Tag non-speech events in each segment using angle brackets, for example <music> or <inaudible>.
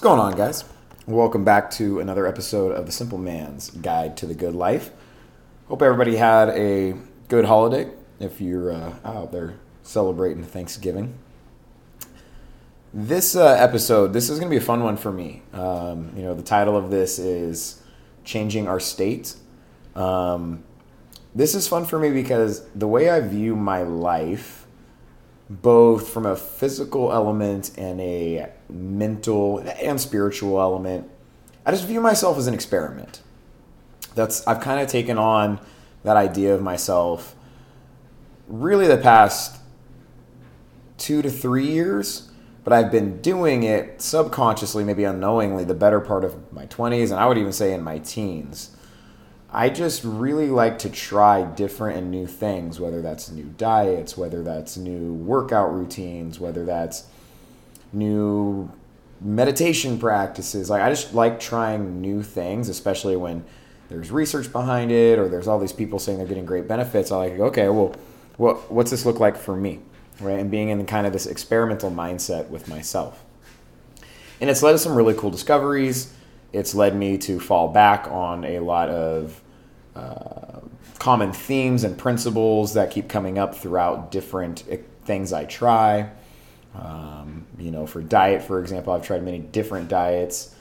What's going on, guys? Welcome back to another episode of The Simple Man's Guide to the Good Life. Hope everybody had a good holiday if you're uh, out there celebrating Thanksgiving. This uh, episode, this is going to be a fun one for me. Um, you know, the title of this is Changing Our State. Um, this is fun for me because the way I view my life both from a physical element and a mental and spiritual element. I just view myself as an experiment. That's I've kind of taken on that idea of myself really the past 2 to 3 years, but I've been doing it subconsciously, maybe unknowingly the better part of my 20s and I would even say in my teens. I just really like to try different and new things, whether that's new diets, whether that's new workout routines, whether that's new meditation practices. Like I just like trying new things, especially when there's research behind it or there's all these people saying they're getting great benefits. I like, okay, well, what what's this look like for me, right? And being in kind of this experimental mindset with myself. And it's led to some really cool discoveries it's led me to fall back on a lot of uh, common themes and principles that keep coming up throughout different eh, things I try. Um, you know, for diet, for example, I've tried many different diets.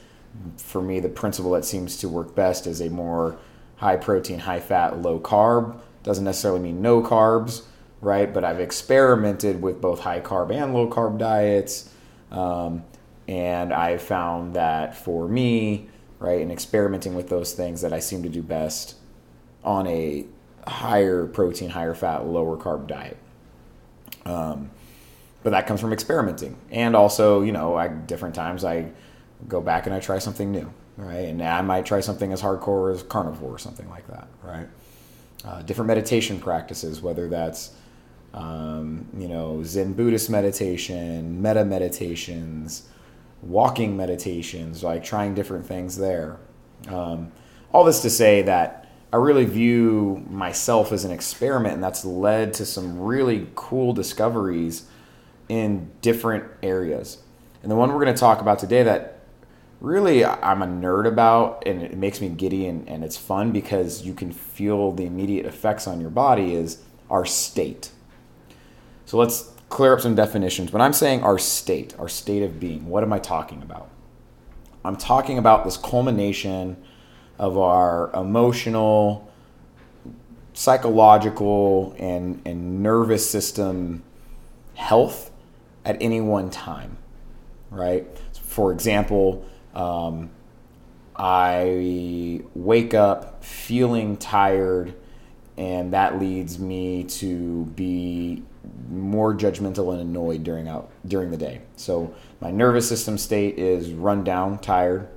For me, the principle that seems to work best is a more high protein, high fat, low carb. Doesn't necessarily mean no carbs, right? But I've experimented with both high carb and low carb diets. Um, and I found that for me, right, in experimenting with those things that I seem to do best on a higher protein, higher fat, lower carb diet. Um, but that comes from experimenting, and also, you know, at different times I go back and I try something new, right? And I might try something as hardcore as carnivore or something like that, right? Uh, different meditation practices, whether that's um, you know Zen Buddhist meditation, metta meditations, walking meditations, like trying different things there. Um, all this to say that I really view myself as an experiment, and that's led to some really cool discoveries in different areas. And the one we're going to talk about today that really I'm a nerd about, and it makes me giddy and, and it's fun because you can feel the immediate effects on your body is our state. So let's clear up some definitions. When I'm saying our state, our state of being, what am I talking about? I'm talking about this culmination of our emotional, psychological, and, and nervous system health at any one time, right? For example, um, I wake up feeling tired, and that leads me to be more judgmental and annoyed during out during the day. So my nervous system state is run down, tired,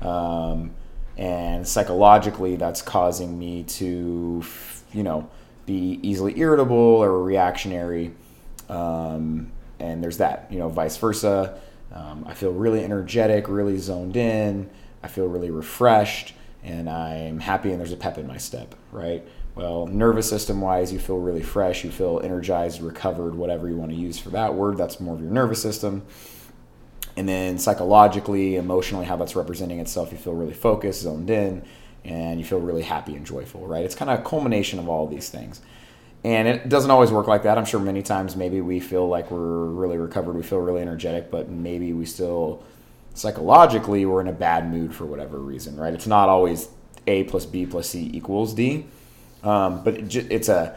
um, and psychologically that's causing me to, you know, be easily irritable or reactionary. Um, and there's that, you know, vice versa. Um, I feel really energetic, really zoned in. I feel really refreshed, and I'm happy, and there's a pep in my step, right? Well, nervous system wise, you feel really fresh, you feel energized, recovered, whatever you want to use for that word. That's more of your nervous system. And then psychologically, emotionally, how that's representing itself, you feel really focused, zoned in, and you feel really happy and joyful, right? It's kind of a culmination of all of these things. And it doesn't always work like that. I'm sure many times maybe we feel like we're really recovered, we feel really energetic, but maybe we still psychologically we're in a bad mood for whatever reason, right? It's not always A plus B plus C equals D um, but it, it's a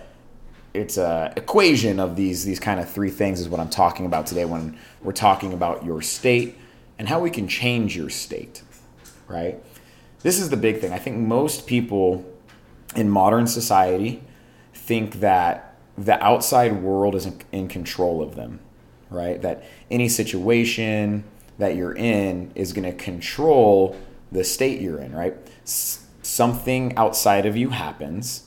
it's a equation of these these kind of three things is what I'm talking about today when we're talking about your state and how we can change your state, right? This is the big thing. I think most people in modern society think that the outside world is in control of them, right? That any situation that you're in is going to control the state you're in, right? S- something outside of you happens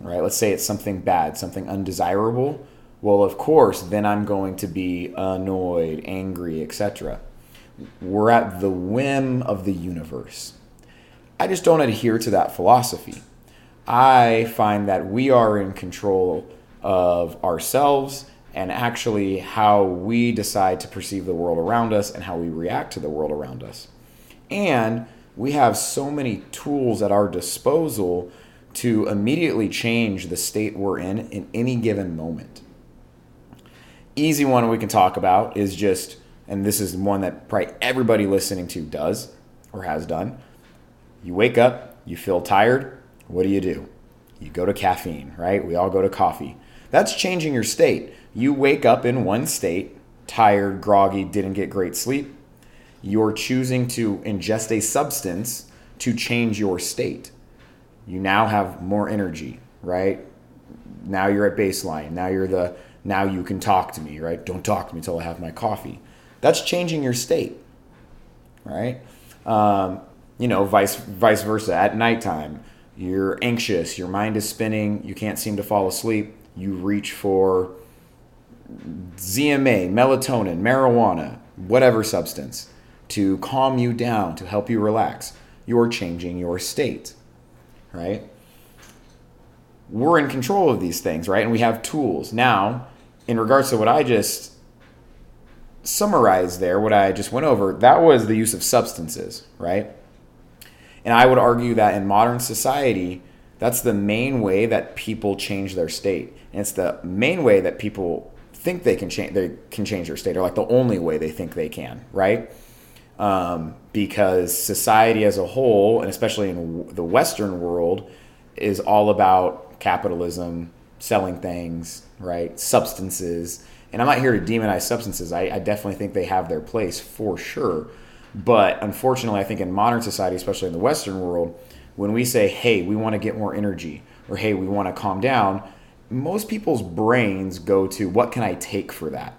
right? Let's say it's something bad, something undesirable. Well, of course, then I'm going to be annoyed, angry, etc. We're at the whim of the universe. I just don't adhere to that philosophy. I find that we are in control of ourselves and actually how we decide to perceive the world around us and how we react to the world around us. And we have so many tools at our disposal to immediately change the state we're in in any given moment. Easy one we can talk about is just, and this is one that probably everybody listening to does or has done. You wake up, you feel tired, what do you do? You go to caffeine, right? We all go to coffee. That's changing your state. You wake up in one state, tired, groggy, didn't get great sleep. You're choosing to ingest a substance to change your state. You now have more energy, right? Now you're at baseline. Now you're the now you can talk to me, right? Don't talk to me until I have my coffee. That's changing your state, right? Um, you know, vice vice versa. At nighttime, you're anxious, your mind is spinning, you can't seem to fall asleep. You reach for ZMA, melatonin, marijuana, whatever substance to calm you down, to help you relax. You're changing your state, right? We're in control of these things, right? And we have tools. Now, in regards to what I just summarized there, what I just went over, that was the use of substances, right? And I would argue that in modern society, that's the main way that people change their state. And it's the main way that people think they can change they can change their state or like the only way they think they can, right? Um, because society as a whole, and especially in the Western world, is all about capitalism, selling things, right? Substances. And I'm not here to demonize substances. I, I definitely think they have their place for sure. But unfortunately, I think in modern society, especially in the Western world, when we say, hey, we want to get more energy, or hey, we want to calm down, most people's brains go to what can I take for that?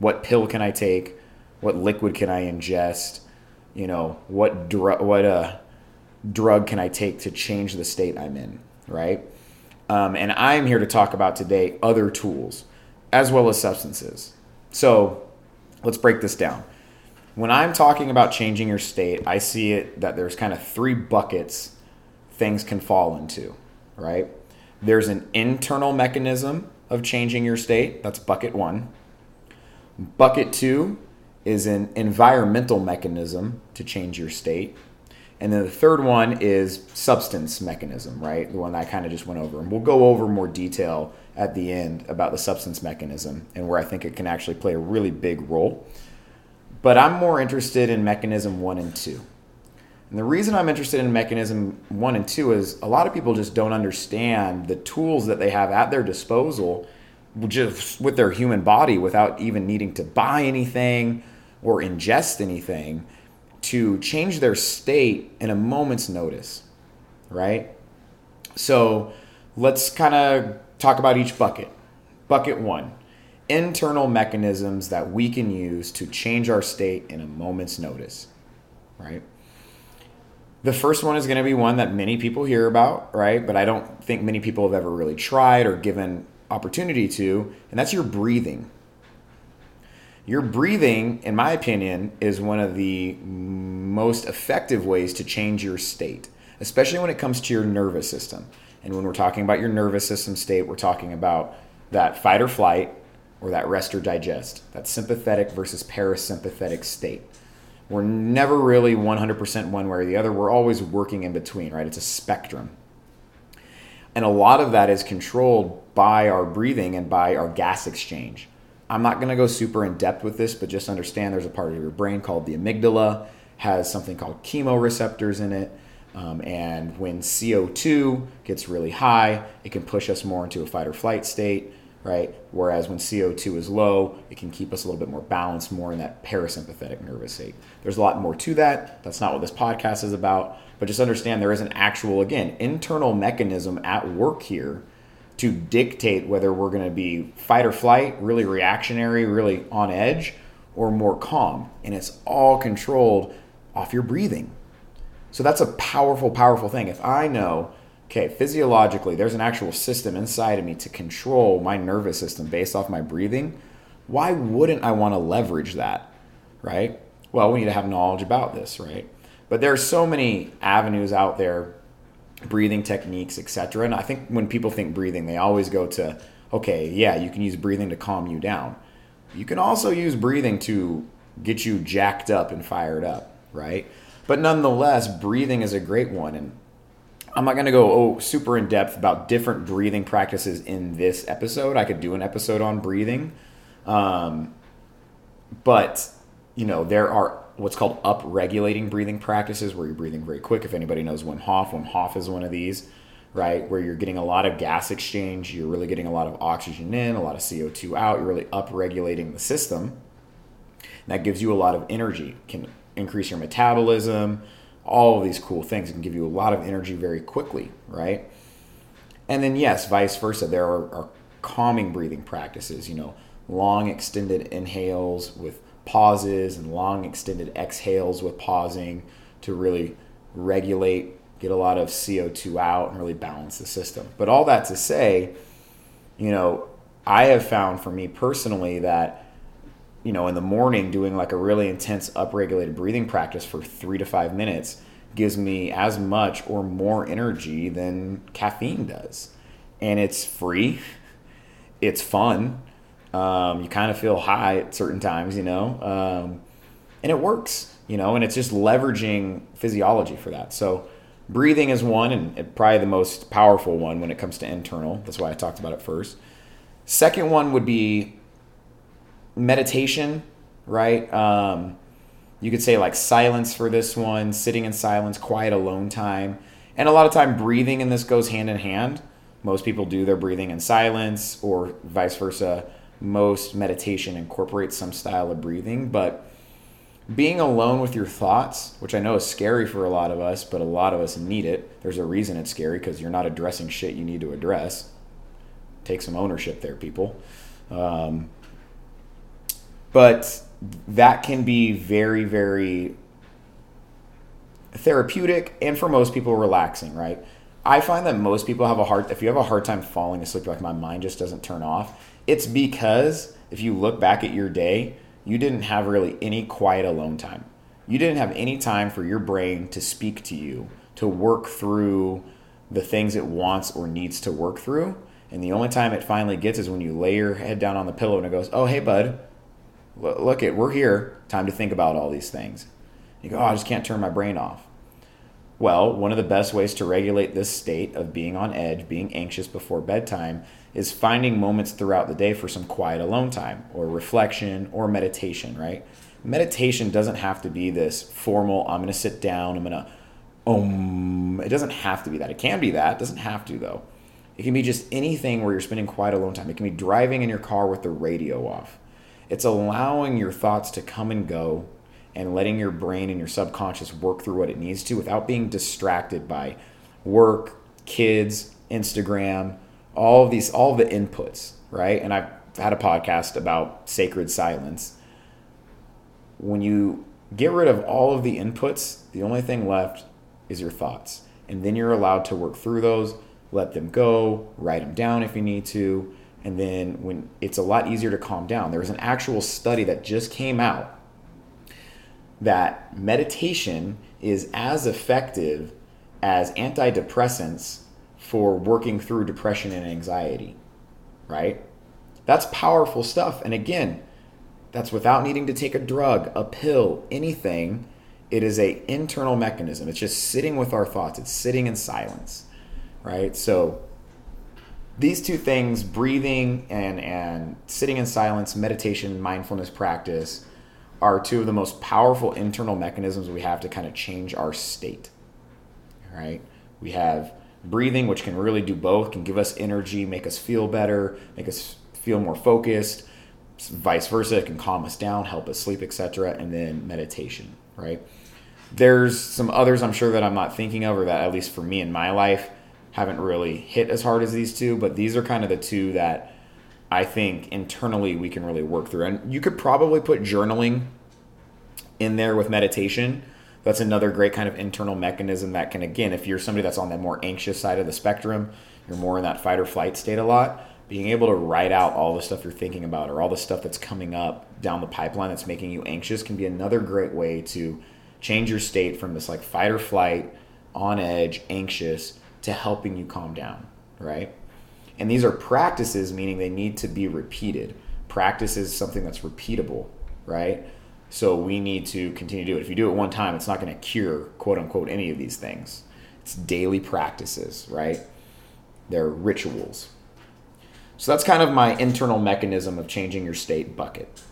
What pill can I take? What liquid can I ingest? You know, what drug what uh, drug can I take to change the state I'm in, right? Um, and I'm here to talk about today other tools as well as substances. So let's break this down. When I'm talking about changing your state, I see it that there's kind of three buckets things can fall into, right? There's an internal mechanism of changing your state. That's bucket one. Bucket two is an environmental mechanism to change your state. And then the third one is substance mechanism, right? The one I kind of just went over. And we'll go over more detail at the end about the substance mechanism and where I think it can actually play a really big role. But I'm more interested in mechanism one and two. And the reason I'm interested in mechanism one and two is a lot of people just don't understand the tools that they have at their disposal just with their human body without even needing to buy anything or ingest anything to change their state in a moment's notice, right? So let's kind of talk about each bucket. Bucket one internal mechanisms that we can use to change our state in a moment's notice, right? The first one is going to be one that many people hear about, right? But I don't think many people have ever really tried or given opportunity to, and that's your breathing. Your breathing, in my opinion, is one of the most effective ways to change your state, especially when it comes to your nervous system. And when we're talking about your nervous system state, we're talking about that fight or flight or that rest or digest, that sympathetic versus parasympathetic state. We're never really 100% one way or the other. We're always working in between, right? It's a spectrum. And a lot of that is controlled by our breathing and by our gas exchange. I'm not going to go super in depth with this, but just understand there's a part of your brain called the amygdala, has something called chemoreceptors in it. Um, and when CO2 gets really high, it can push us more into a fight or flight state right? Whereas when CO2 is low, it can keep us a little bit more balanced, more in that parasympathetic nervous state. There's a lot more to that. That's not what this podcast is about. But just understand there is an actual, again, internal mechanism at work here to dictate whether we're going to be fight or flight, really reactionary, really on edge, or more calm. And it's all controlled off your breathing. So that's a powerful, powerful thing. If I know okay, physiologically, there's an actual system inside of me to control my nervous system based off my breathing. Why wouldn't I want to leverage that, right? Well, we need to have knowledge about this, right? But there are so many avenues out there, breathing techniques, etc. And I think when people think breathing, they always go to okay, yeah, you can use breathing to calm you down. You can also use breathing to get you jacked up and fired up, right? But nonetheless, breathing is a great one. And I'm not going to go oh, super in depth about different breathing practices in this episode. I could do an episode on breathing. Um, but, you know, there are what's called up regulating breathing practices where you're breathing very quick. If anybody knows Wim Hof, Wim Hof is one of these, right? Where you're getting a lot of gas exchange, you're really getting a lot of oxygen in, a lot of CO2 out, you're really up regulating the system. That gives you a lot of energy, can increase your metabolism, all of these cool things. It can give you a lot of energy very quickly, right? And then, yes, vice versa. There are, are calming breathing practices, you know, long extended inhales with pauses and long extended exhales with pausing to really regulate, get a lot of CO2 out, and really balance the system. But all that to say, you know, I have found for me personally that, you know, in the morning doing like a really intense upregulated breathing practice for three to five minutes gives me as much or more energy than caffeine does. And it's free, <laughs> it's fun, um, you kind of feel high at certain times, you know, um, and it works, you know, and it's just leveraging physiology for that. So, breathing is one, and probably the most powerful one when it comes to internal. That's why I talked about it first. Second one would be meditation, right? Um, you could say like silence for this one, sitting in silence, quiet alone time. And a lot of time, breathing in this goes hand in hand. Most people do their breathing in silence or vice versa most meditation incorporates some style of breathing, but being alone with your thoughts, which I know is scary for a lot of us, but a lot of us need it. There's a reason it's scary because you're not addressing shit you need to address. Take some ownership there, people. Um, but that can be very, very therapeutic and for most people relaxing, right? I find that most people have a hard if you have a hard time falling asleep, like my mind just doesn't turn off it's because if you look back at your day, you didn't have really any quiet alone time. You didn't have any time for your brain to speak to you, to work through the things it wants or needs to work through. And the only time it finally gets is when you lay your head down on the pillow and it goes, "Oh, hey, bud, look it, we're here. Time to think about all these things." You go, "Oh, I just can't turn my brain off." Well, one of the best ways to regulate this state of being on edge, being anxious before bedtime, is finding moments throughout the day for some quiet alone time or reflection or meditation, right? Meditation doesn't have to be this formal, I'm going to sit down, I'm going to um it doesn't have to be that. It can be that, it doesn't have to though. It can be just anything where you're spending quiet alone time. It can be driving in your car with the radio off. It's allowing your thoughts to come and go and letting your brain and your subconscious work through what it needs to without being distracted by work, kids, Instagram, all of these all of the inputs right? And i've had a podcast about sacred silence. When you get rid of all of the inputs the only thing left is your thoughts. And then you're allowed to work through those let them go write them down if you need to. And then when it's a lot easier to calm down. There was an actual study that just came out that meditation is as effective as antidepressants for working through depression and anxiety, right? That's powerful stuff. And again, that's without needing to take a drug, a pill, anything. It is a internal mechanism. It's just sitting with our thoughts. It's sitting in silence, right? So these two things, breathing and and sitting in silence, meditation, mindfulness practice, are two of the most powerful internal mechanisms we have to kind of change our state. Right? We have breathing, which can really do both, can give us energy, make us feel better, make us feel more focused. Vice versa, it can calm us down, help us sleep, etc. And then meditation, right? There's some others I'm sure that I'm not thinking of, or that at least for me in my life haven't really hit as hard as these two, but these are kind of the two that I think internally we can really work through. And you could probably put journaling in there with meditation that's another great kind of internal mechanism that can again if you're somebody that's on that more anxious side of the spectrum you're more in that fight or flight state a lot being able to write out all the stuff you're thinking about or all the stuff that's coming up down the pipeline that's making you anxious can be another great way to change your state from this like fight or flight on edge anxious to helping you calm down right And these are practices, meaning they need to be repeated. Practice is something that's repeatable, right? So we need to continue to do it. If you do it one time, it's not going to cure, quote unquote, any of these things. It's daily practices, right? They're rituals. So that's kind of my internal mechanism of changing your state bucket.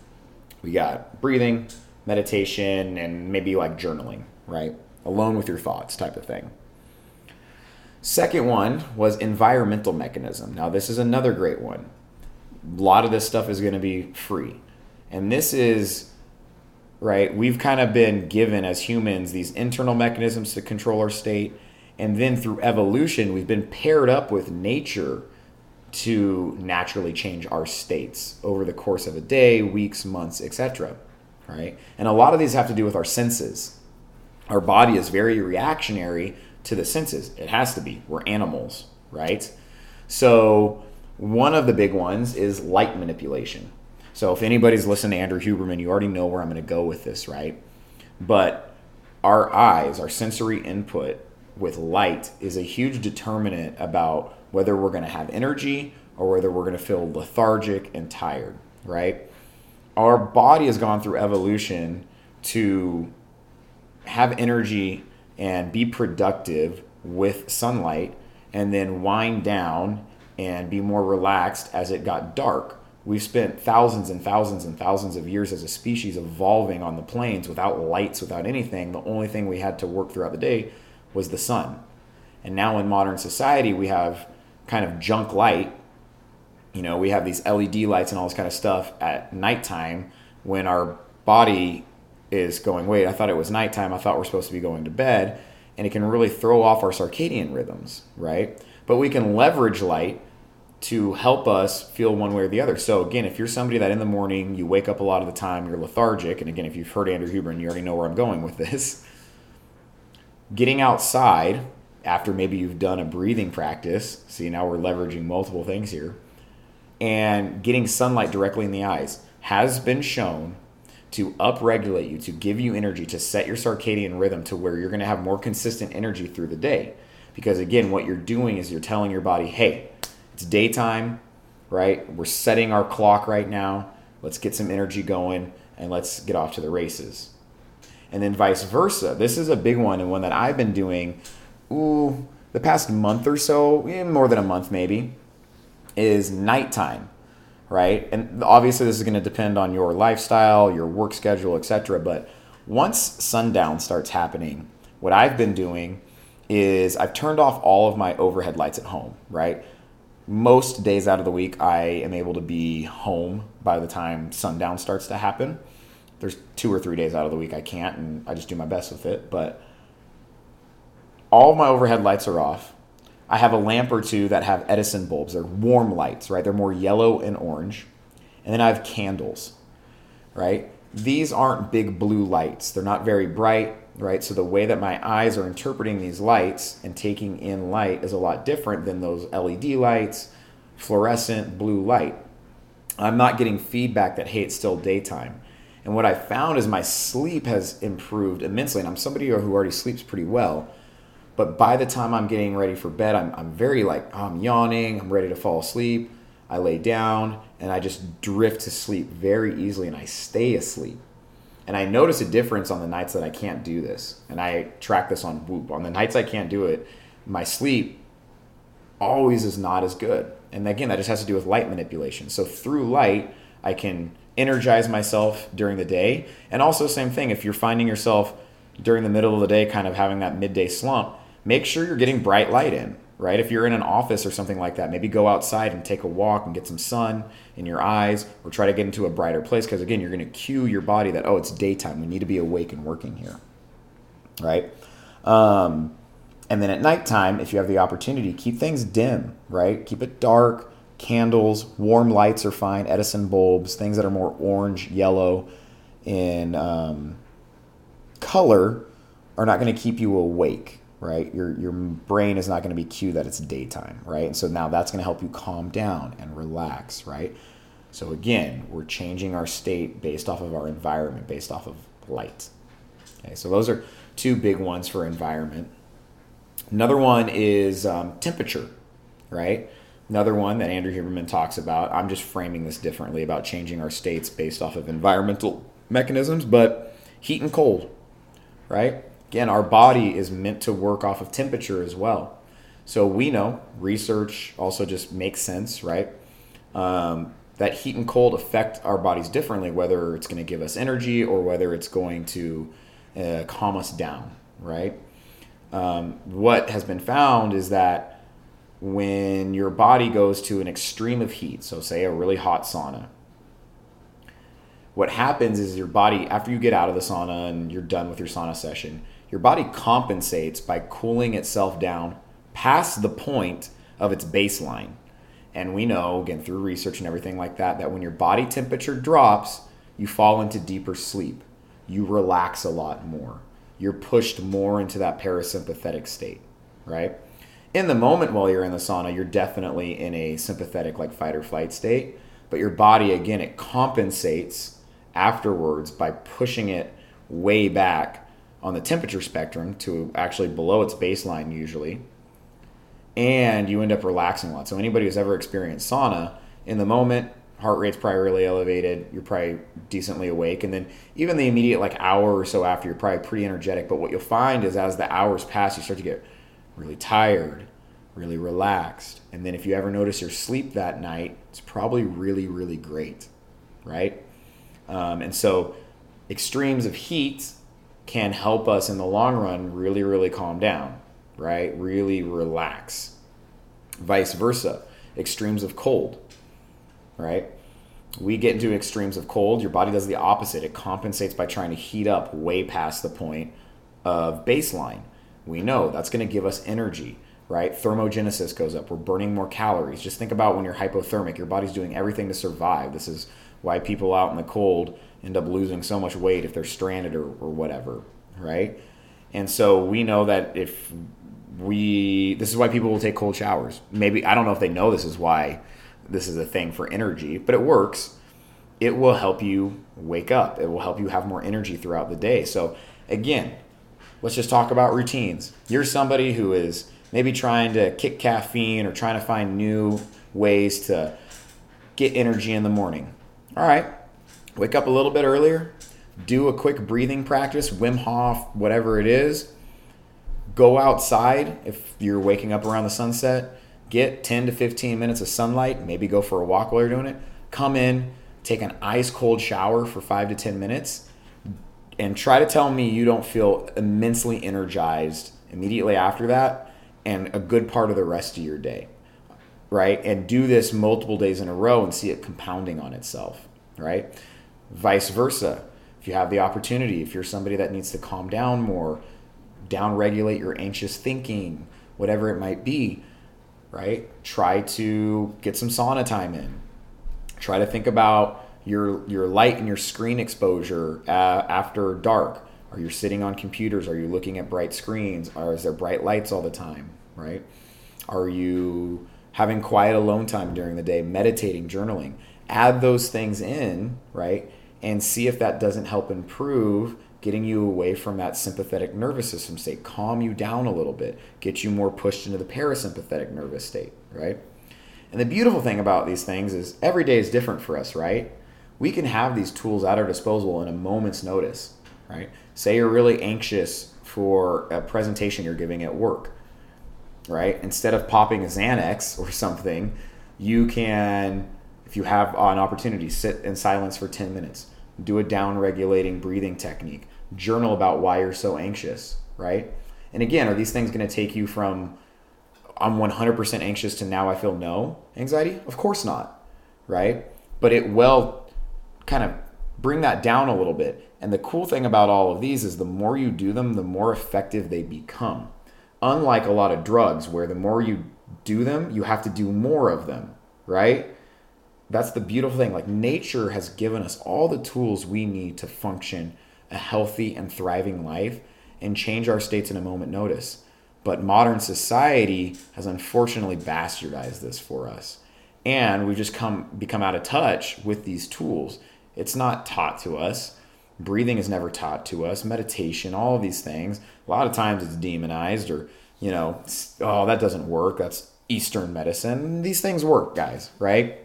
We got breathing, meditation, and maybe like journaling, right? Alone with your thoughts type of thing. Second one was environmental mechanism. Now, this is another great one. A lot of this stuff is going to be free. And this is right? We've kind of been given as humans these internal mechanisms to control our state. And then through evolution, we've been paired up with nature to naturally change our states over the course of a day, weeks, months, etc. Right? And a lot of these have to do with our senses. Our body is very reactionary to the senses. It has to be. We're animals, right? So, one of the big ones is light manipulation. So if anybody's listening to Andrew Huberman, you already know where I'm going to go with this, right? But our eyes, our sensory input with light is a huge determinant about whether we're going to have energy or whether we're going to feel lethargic and tired, right? Our body has gone through evolution to have energy and be productive with sunlight and then wind down and be more relaxed as it got dark We've spent thousands and thousands and thousands of years as a species evolving on the plains without lights, without anything. The only thing we had to work throughout the day was the sun. And now in modern society, we have kind of junk light. You know, we have these LED lights and all this kind of stuff at nighttime when our body is going, wait, I thought it was nighttime. I thought we're supposed to be going to bed. And it can really throw off our circadian rhythms, right? But we can leverage light to help us feel one way or the other. So again, if you're somebody that in the morning you wake up a lot of the time, you're lethargic, and again, if you've heard Andrew Huberman you already know where I'm going with this, getting outside after maybe you've done a breathing practice, see now we're leveraging multiple things here, and getting sunlight directly in the eyes has been shown to upregulate you, to give you energy, to set your circadian rhythm to where you're going to have more consistent energy through the day. Because again, what you're doing is you're telling your body, hey, it's daytime, right? We're setting our clock right now. Let's get some energy going and let's get off to the races. And then vice versa. This is a big one and one that I've been doing, ooh, the past month or so, eh, more than a month maybe, is nighttime, right? And obviously this is going to depend on your lifestyle, your work schedule, etc. But once sundown starts happening, what I've been doing is I've turned off all of my overhead lights at home, right? Most days out of the week, I am able to be home by the time sundown starts to happen. There's two or three days out of the week I can't, and I just do my best with it. But all my overhead lights are off. I have a lamp or two that have Edison bulbs. They're warm lights, right? They're more yellow and orange. And then I have candles, right? These aren't big blue lights. They're not very bright right? So the way that my eyes are interpreting these lights and taking in light is a lot different than those LED lights, fluorescent blue light. I'm not getting feedback that, hey, it's still daytime. And what I found is my sleep has improved immensely. And I'm somebody who already sleeps pretty well. But by the time I'm getting ready for bed, I'm, I'm very like, I'm yawning, I'm ready to fall asleep. I lay down and I just drift to sleep very easily and I stay asleep. And I notice a difference on the nights that I can't do this. And I track this on Whoop. On the nights I can't do it, my sleep always is not as good. And again, that just has to do with light manipulation. So through light, I can energize myself during the day. And also, same thing, if you're finding yourself during the middle of the day kind of having that midday slump, make sure you're getting bright light in right? If you're in an office or something like that, maybe go outside and take a walk and get some sun in your eyes or try to get into a brighter place because, again, you're going to cue your body that, oh, it's daytime. We need to be awake and working here, right? Um, and then at nighttime, if you have the opportunity, keep things dim, right? Keep it dark. Candles, warm lights are fine. Edison bulbs, things that are more orange, yellow in um, color are not going to keep you awake right? Your your brain is not going to be cued that it's daytime, right? And so now that's going to help you calm down and relax, right? So again, we're changing our state based off of our environment, based off of light. Okay, so those are two big ones for environment. Another one is um, temperature, right? Another one that Andrew Huberman talks about. I'm just framing this differently about changing our states based off of environmental mechanisms, but heat and cold, right? Again, our body is meant to work off of temperature as well. So we know research also just makes sense, right? Um, that heat and cold affect our bodies differently, whether it's going to give us energy or whether it's going to uh, calm us down, right? Um, what has been found is that when your body goes to an extreme of heat, so say a really hot sauna, what happens is your body, after you get out of the sauna and you're done with your sauna session, your body compensates by cooling itself down past the point of its baseline. And we know, again, through research and everything like that, that when your body temperature drops, you fall into deeper sleep. You relax a lot more. You're pushed more into that parasympathetic state, right? In the moment while you're in the sauna, you're definitely in a sympathetic, like fight or flight state. But your body, again, it compensates afterwards by pushing it way back on the temperature spectrum to actually below its baseline usually and you end up relaxing a lot. So anybody who's ever experienced sauna in the moment heart rate's probably really elevated you're probably decently awake and then even the immediate like hour or so after you're probably pretty energetic. But what you'll find is as the hours pass you start to get really tired really relaxed and then if you ever notice your sleep that night it's probably really really great right? Um, and so extremes of heat can help us in the long run really, really calm down, right? Really relax. Vice versa, extremes of cold, right? We get into extremes of cold, your body does the opposite. It compensates by trying to heat up way past the point of baseline. We know that's going to give us energy, right? Thermogenesis goes up. We're burning more calories. Just think about when you're hypothermic, your body's doing everything to survive. This is why people out in the cold end up losing so much weight if they're stranded or, or whatever, right? And so we know that if we, this is why people will take cold showers. Maybe, I don't know if they know this is why this is a thing for energy, but it works. It will help you wake up, it will help you have more energy throughout the day. So, again, let's just talk about routines. You're somebody who is maybe trying to kick caffeine or trying to find new ways to get energy in the morning. All right, wake up a little bit earlier, do a quick breathing practice, Wim Hof, whatever it is. Go outside if you're waking up around the sunset. Get 10 to 15 minutes of sunlight. Maybe go for a walk while you're doing it. Come in, take an ice cold shower for five to 10 minutes, and try to tell me you don't feel immensely energized immediately after that and a good part of the rest of your day. Right? And do this multiple days in a row and see it compounding on itself. Right? Vice versa. If you have the opportunity, if you're somebody that needs to calm down more, down regulate your anxious thinking, whatever it might be, right? Try to get some sauna time in. Try to think about your your light and your screen exposure uh, after dark. Are you sitting on computers? Are you looking at bright screens? Or is there bright lights all the time? Right? Are you having quiet alone time during the day, meditating, journaling? Add those things in, right? and see if that doesn't help improve getting you away from that sympathetic nervous system state, calm you down a little bit, get you more pushed into the parasympathetic nervous state, right? And the beautiful thing about these things is every day is different for us, right? We can have these tools at our disposal in a moment's notice, right? Say you're really anxious for a presentation you're giving at work, right? Instead of popping a Xanax or something, you can if you have an opportunity, sit in silence for 10 minutes, do a down regulating breathing technique, journal about why you're so anxious, right? And again, are these things going to take you from I'm 100% anxious to now I feel no anxiety? Of course not, right? But it will kind of bring that down a little bit. And the cool thing about all of these is the more you do them, the more effective they become. Unlike a lot of drugs, where the more you do them, you have to do more of them, right? that's the beautiful thing. Like nature has given us all the tools we need to function a healthy and thriving life and change our states in a moment notice. But modern society has unfortunately bastardized this for us. And we've just come become out of touch with these tools. It's not taught to us. Breathing is never taught to us. Meditation, all of these things. A lot of times it's demonized or, you know, oh, that doesn't work. That's Eastern medicine. These things work, guys, right?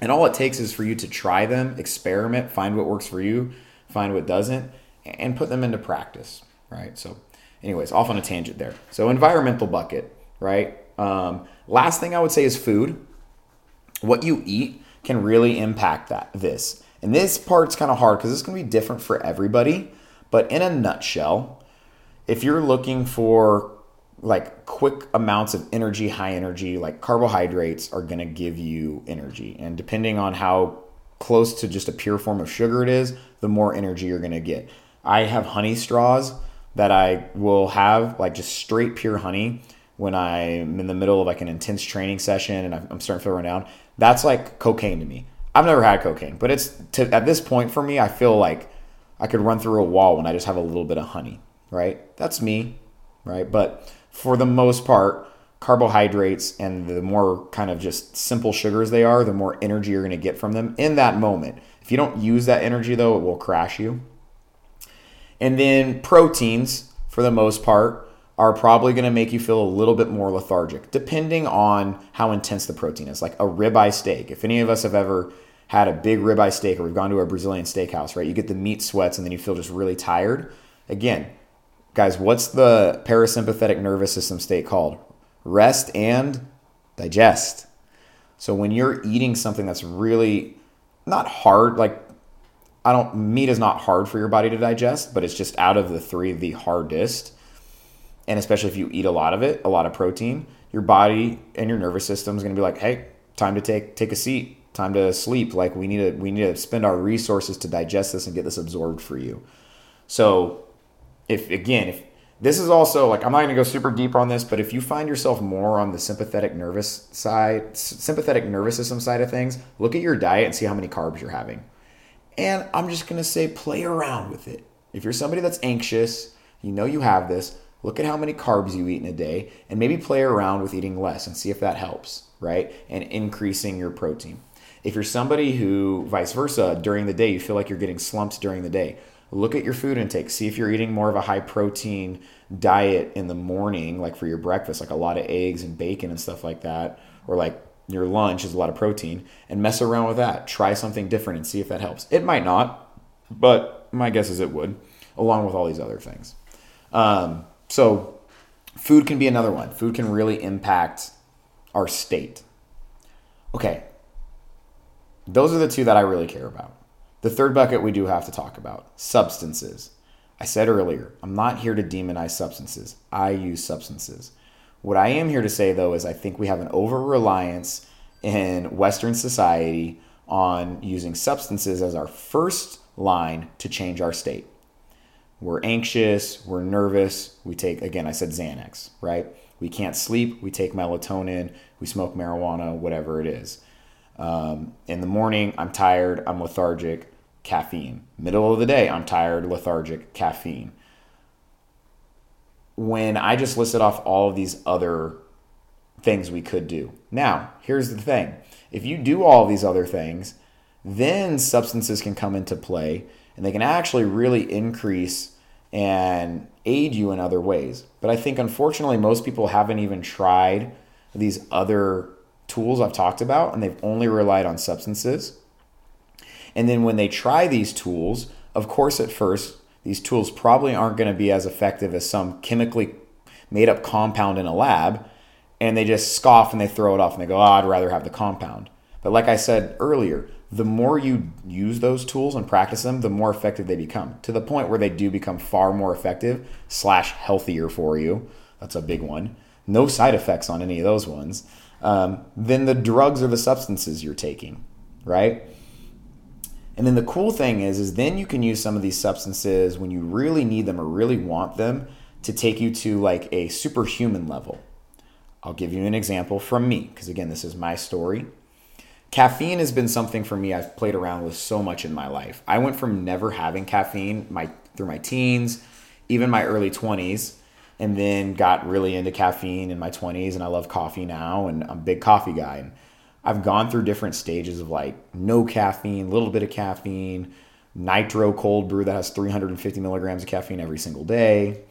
And all it takes is for you to try them, experiment, find what works for you, find what doesn't, and put them into practice, right? So, anyways, off on a tangent there. So, environmental bucket, right? Um, last thing I would say is food. What you eat can really impact that. This and this part's kind of hard because it's going to be different for everybody. But in a nutshell, if you're looking for like quick amounts of energy, high energy, like carbohydrates are going to give you energy. And depending on how close to just a pure form of sugar it is, the more energy you're going to get. I have honey straws that I will have, like just straight pure honey, when I'm in the middle of like an intense training session and I'm starting to feel run down. That's like cocaine to me. I've never had cocaine, but it's to, at this point for me, I feel like I could run through a wall when I just have a little bit of honey, right? That's me, right? But for the most part, carbohydrates and the more kind of just simple sugars they are, the more energy you're going to get from them in that moment. If you don't use that energy though, it will crash you. And then proteins, for the most part, are probably going to make you feel a little bit more lethargic, depending on how intense the protein is. Like a ribeye steak. If any of us have ever had a big ribeye steak or we've gone to a Brazilian steakhouse, right? You get the meat sweats and then you feel just really tired. Again, guys, what's the parasympathetic nervous system state called? Rest and digest. So when you're eating something that's really not hard, like I don't meat is not hard for your body to digest, but it's just out of the three the hardest. And especially if you eat a lot of it, a lot of protein, your body and your nervous system is going to be like, "Hey, time to take take a seat time to sleep. Like we need to we need to spend our resources to digest this and get this absorbed for you. So if again, if this is also like I'm not going to go super deep on this, but if you find yourself more on the sympathetic nervous side, sympathetic nervous system side of things, look at your diet and see how many carbs you're having. And I'm just going to say play around with it. If you're somebody that's anxious, you know you have this, look at how many carbs you eat in a day and maybe play around with eating less and see if that helps, right? And increasing your protein. If you're somebody who, vice versa, during the day, you feel like you're getting slumped during the day, look at your food intake. See if you're eating more of a high protein diet in the morning, like for your breakfast, like a lot of eggs and bacon and stuff like that, or like your lunch is a lot of protein, and mess around with that. Try something different and see if that helps. It might not, but my guess is it would, along with all these other things. Um, so, food can be another one. Food can really impact our state. Okay, those are the two that I really care about. The third bucket we do have to talk about substances. I said earlier, I'm not here to demonize substances. I use substances. What I am here to say, though, is I think we have an over reliance in Western society on using substances as our first line to change our state. We're anxious, we're nervous, we take, again, I said Xanax, right? We can't sleep, we take melatonin, we smoke marijuana, whatever it is. Um, in the morning, I'm tired, I'm lethargic, caffeine. Middle of the day, I'm tired, lethargic, caffeine. When I just listed off all of these other things we could do. Now, here's the thing if you do all these other things, then substances can come into play and they can actually really increase and aid you in other ways. But I think unfortunately, most people haven't even tried these other tools I've talked about and they've only relied on substances. And then when they try these tools, of course, at first, these tools probably aren't going to be as effective as some chemically made up compound in a lab. And they just scoff and they throw it off and they go, oh, I'd rather have the compound. But like I said earlier, the more you use those tools and practice them, the more effective they become to the point where they do become far more effective slash healthier for you. That's a big one. No side effects on any of those ones um, than the drugs or the substances you're taking, right? And then the cool thing is, is then you can use some of these substances when you really need them or really want them to take you to like a superhuman level. I'll give you an example from me, because again, this is my story. Caffeine has been something for me I've played around with so much in my life. I went from never having caffeine my through my teens, even my early 20s, and then got really into caffeine in my 20s and I love coffee now and I'm a big coffee guy. And I've gone through different stages of like no caffeine, little bit of caffeine, nitro cold brew that has 350 milligrams of caffeine every single day.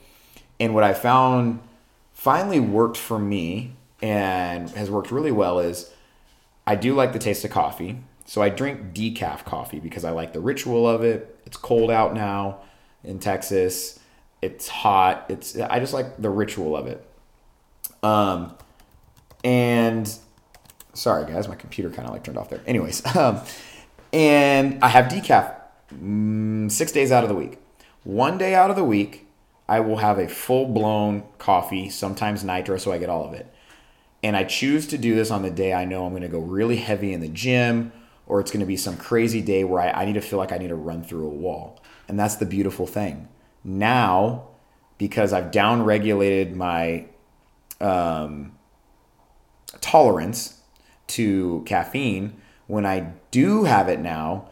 And what I found finally worked for me and has worked really well is I do like the taste of coffee. So I drink decaf coffee because I like the ritual of it. It's cold out now in Texas. It's hot. It's I just like the ritual of it. Um and sorry guys, my computer kind of like turned off there. Anyways, <laughs> um and I have decaf mm, 6 days out of the week. One day out of the week, I will have a full blown coffee, sometimes nitro, so I get all of it. And I choose to do this on the day I know I'm going to go really heavy in the gym or it's going to be some crazy day where I, I need to feel like I need to run through a wall. And that's the beautiful thing. Now, because I've down regulated my um, tolerance to caffeine, when I do have it now,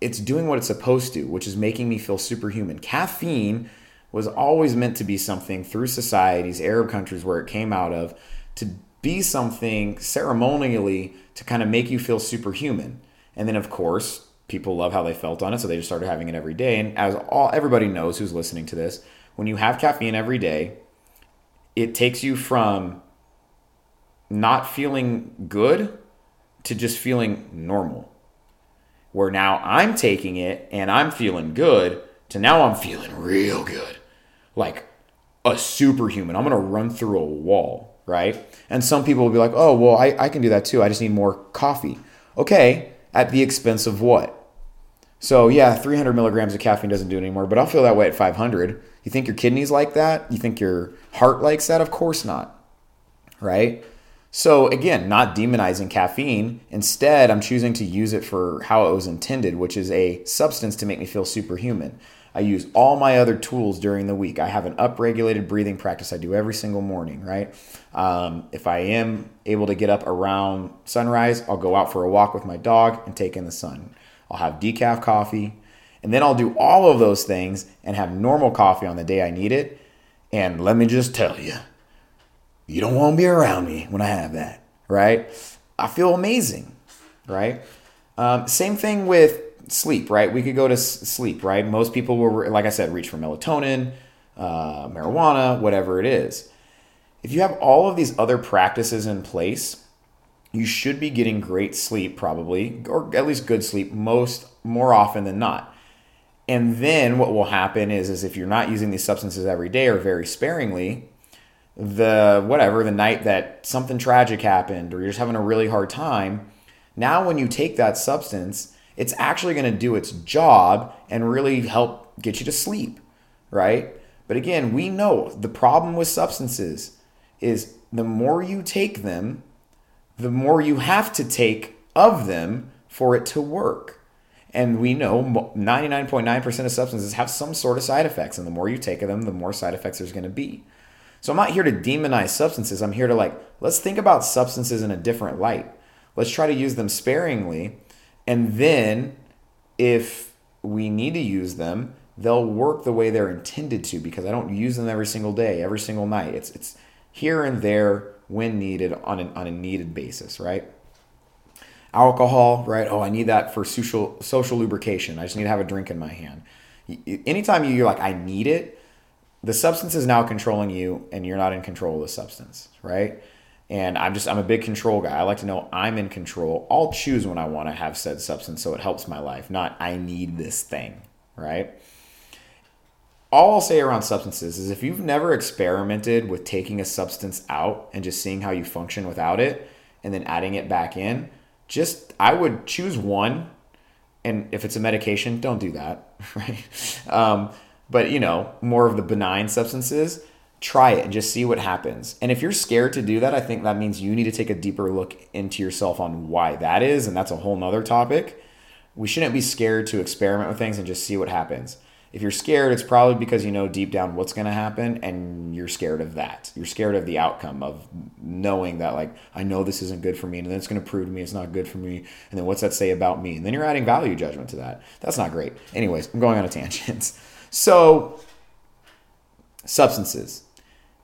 it's doing what it's supposed to, which is making me feel superhuman. Caffeine was always meant to be something through societies, Arab countries where it came out of, to be something ceremonially to kind of make you feel superhuman. And then, of course, people love how they felt on it, so they just started having it every day. And as all everybody knows who's listening to this, when you have caffeine every day, it takes you from not feeling good to just feeling normal. Where now I'm taking it and I'm feeling good to now I'm feeling real good. Like a superhuman. I'm to run through a wall right? And some people will be like, oh, well, I, I can do that too. I just need more coffee. Okay, at the expense of what? So, yeah, 300 milligrams of caffeine doesn't do it anymore, but I'll feel that way at 500. You think your kidneys like that? You think your heart likes that? Of course not, right? So, again, not demonizing caffeine. Instead, I'm choosing to use it for how it was intended, which is a substance to make me feel superhuman. I use all my other tools during the week. I have an upregulated breathing practice I do every single morning, right? Um, if I am able to get up around sunrise, I'll go out for a walk with my dog and take in the sun. I'll have decaf coffee, and then I'll do all of those things and have normal coffee on the day I need it. And let me just tell you, you don't want to be around me when I have that, right? I feel amazing, right? Um, same thing with sleep, right? We could go to sleep, right? Most people will, like I said, reach for melatonin, uh, marijuana, whatever it is. If you have all of these other practices in place, you should be getting great sleep probably, or at least good sleep most more often than not. And then what will happen is, is if you're not using these substances every day or very sparingly, the whatever the night that something tragic happened or you're just having a really hard time, now when you take that substance, it's actually going to do its job and really help get you to sleep, right? But again, we know the problem with substances is the more you take them, the more you have to take of them for it to work. And we know 99.9% of substances have some sort of side effects. And the more you take of them, the more side effects there's going to be. So I'm not here to demonize substances. I'm here to like, let's think about substances in a different light. Let's try to use them sparingly and then if we need to use them, they'll work the way they're intended to because I don't use them every single day, every single night. It's it's here and there when needed on an, on a needed basis, right? Alcohol, right? Oh, I need that for social social lubrication. I just need to have a drink in my hand. Anytime you're like, I need it, the substance is now controlling you, and you're not in control of the substance, right? And I'm just, I'm a big control guy. I like to know I'm in control. I'll choose when I want to have said substance so it helps my life, not I need this thing, right? All I'll say around substances is if you've never experimented with taking a substance out and just seeing how you function without it and then adding it back in, just, I would choose one. And if it's a medication, don't do that, <laughs> right? Um, but, you know, more of the benign substances try it and just see what happens. And if you're scared to do that, I think that means you need to take a deeper look into yourself on why that is. And that's a whole nother topic. We shouldn't be scared to experiment with things and just see what happens. If you're scared, it's probably because you know deep down what's going to happen and you're scared of that. You're scared of the outcome of knowing that, like, I know this isn't good for me, and then it's going to prove to me it's not good for me. And then what's that say about me? And then you're adding value judgment to that. That's not great. Anyways, I'm going on a tangent. <laughs> So, substances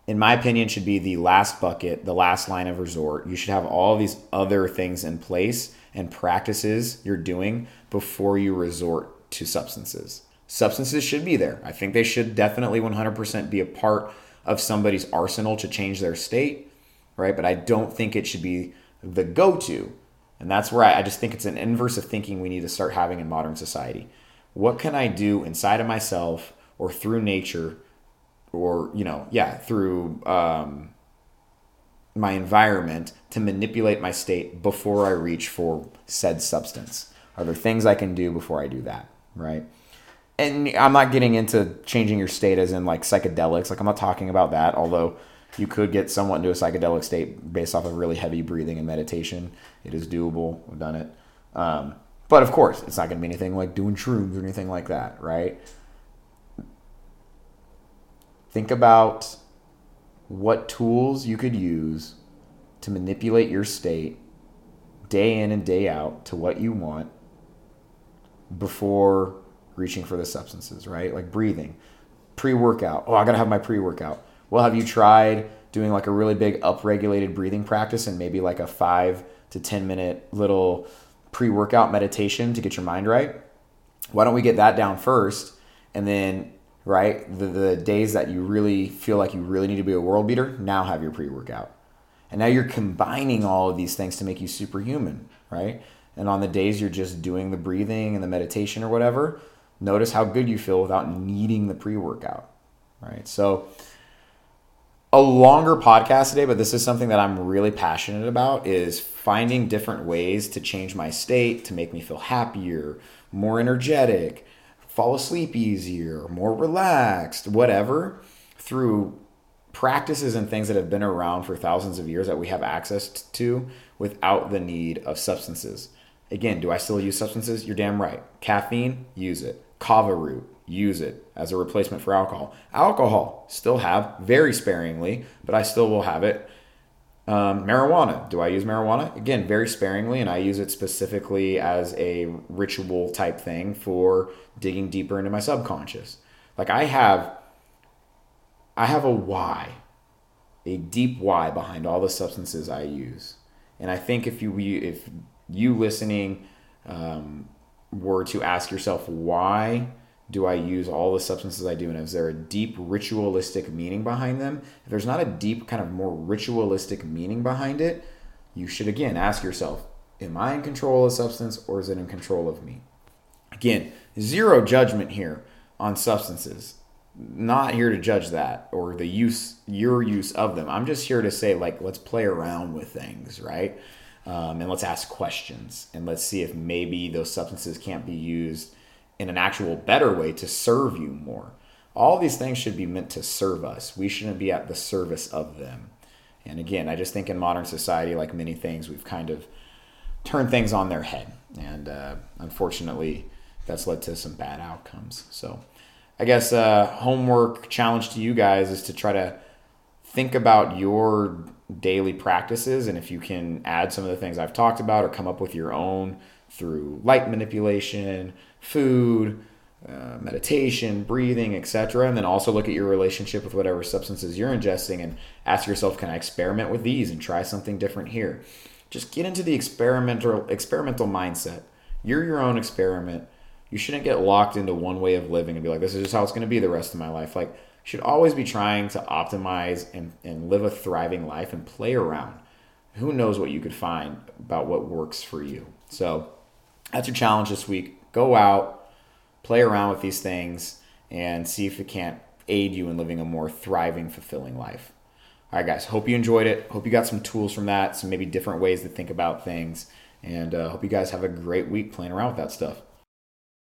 in my opinion, should be the last bucket, the last line of resort. You should have all these other things in place and practices you're doing before you resort to substances. Substances should be there. I think they should definitely 100% be a part of somebody's arsenal to change their state. right? But I don't think it should be the go to. And that's where I, I just think it's an inverse of thinking we need to start having in modern society. What can I do inside of myself or through nature or, you know, yeah, through um, my environment to manipulate my state before I reach for said substance? Are there things I can do before I do that, right? And I'm not getting into changing your state as in like psychedelics. Like I'm not talking about that, although you could get somewhat into a psychedelic state based off of really heavy breathing and meditation. It is doable. We've done it. Um, but of course, it's not going to be anything like doing shrooms or anything like that, right? Think about what tools you could use to manipulate your state day in and day out to what you want before reaching for the substances, right? Like breathing, pre workout. Oh, I got to have my pre workout well, have you tried doing like a really big upregulated breathing practice and maybe like a five to 10 minute little pre workout meditation to get your mind right? Why don't we get that down first? And then, right, the, the days that you really feel like you really need to be a world beater, now have your pre workout. And now you're combining all of these things to make you superhuman, right? And on the days you're just doing the breathing and the meditation or whatever, notice how good you feel without needing the pre workout, right? So, a longer podcast today, but this is something that I'm really passionate about is finding different ways to change my state to make me feel happier, more energetic, fall asleep easier, more relaxed, whatever, through practices and things that have been around for thousands of years that we have access to without the need of substances. Again, do I still use substances? You're damn right. Caffeine, use it. Kava root, use it as a replacement for alcohol. Alcohol, still have very sparingly, but I still will have it. Um, marijuana, do I use marijuana? Again, very sparingly, and I use it specifically as a ritual type thing for digging deeper into my subconscious. Like I have, I have a why, a deep why behind all the substances I use, and I think if you if you listening um, were to ask yourself why do I use all the substances I do? And is there a deep ritualistic meaning behind them? If there's not a deep, kind of more ritualistic meaning behind it, you should again ask yourself Am I in control of substance or is it in control of me? Again, zero judgment here on substances. Not here to judge that or the use, your use of them. I'm just here to say, like, let's play around with things, right? Um, and let's ask questions and let's see if maybe those substances can't be used in an actual better way to serve you more. All these things should be meant to serve us. We shouldn't be at the service of them. And again, I just think in modern society, like many things, we've kind of turned things on their head. And uh, unfortunately, that's led to some bad outcomes. So I guess uh, homework challenge to you guys is to try to think about your daily practices and if you can add some of the things I've talked about or come up with your own through light manipulation, food, uh, meditation, breathing, etc. And then also look at your relationship with whatever substances you're ingesting and ask yourself, can I experiment with these and try something different here? Just get into the experimental experimental mindset. You're your own experiment. You shouldn't get locked into one way of living and be like, this is just how it's going to be the rest of my life. Like, should always be trying to optimize and, and live a thriving life and play around. Who knows what you could find about what works for you. So, that's your challenge this week. Go out, play around with these things, and see if it can't aid you in living a more thriving, fulfilling life. All right, guys. Hope you enjoyed it. Hope you got some tools from that, some maybe different ways to think about things, and uh, hope you guys have a great week playing around with that stuff.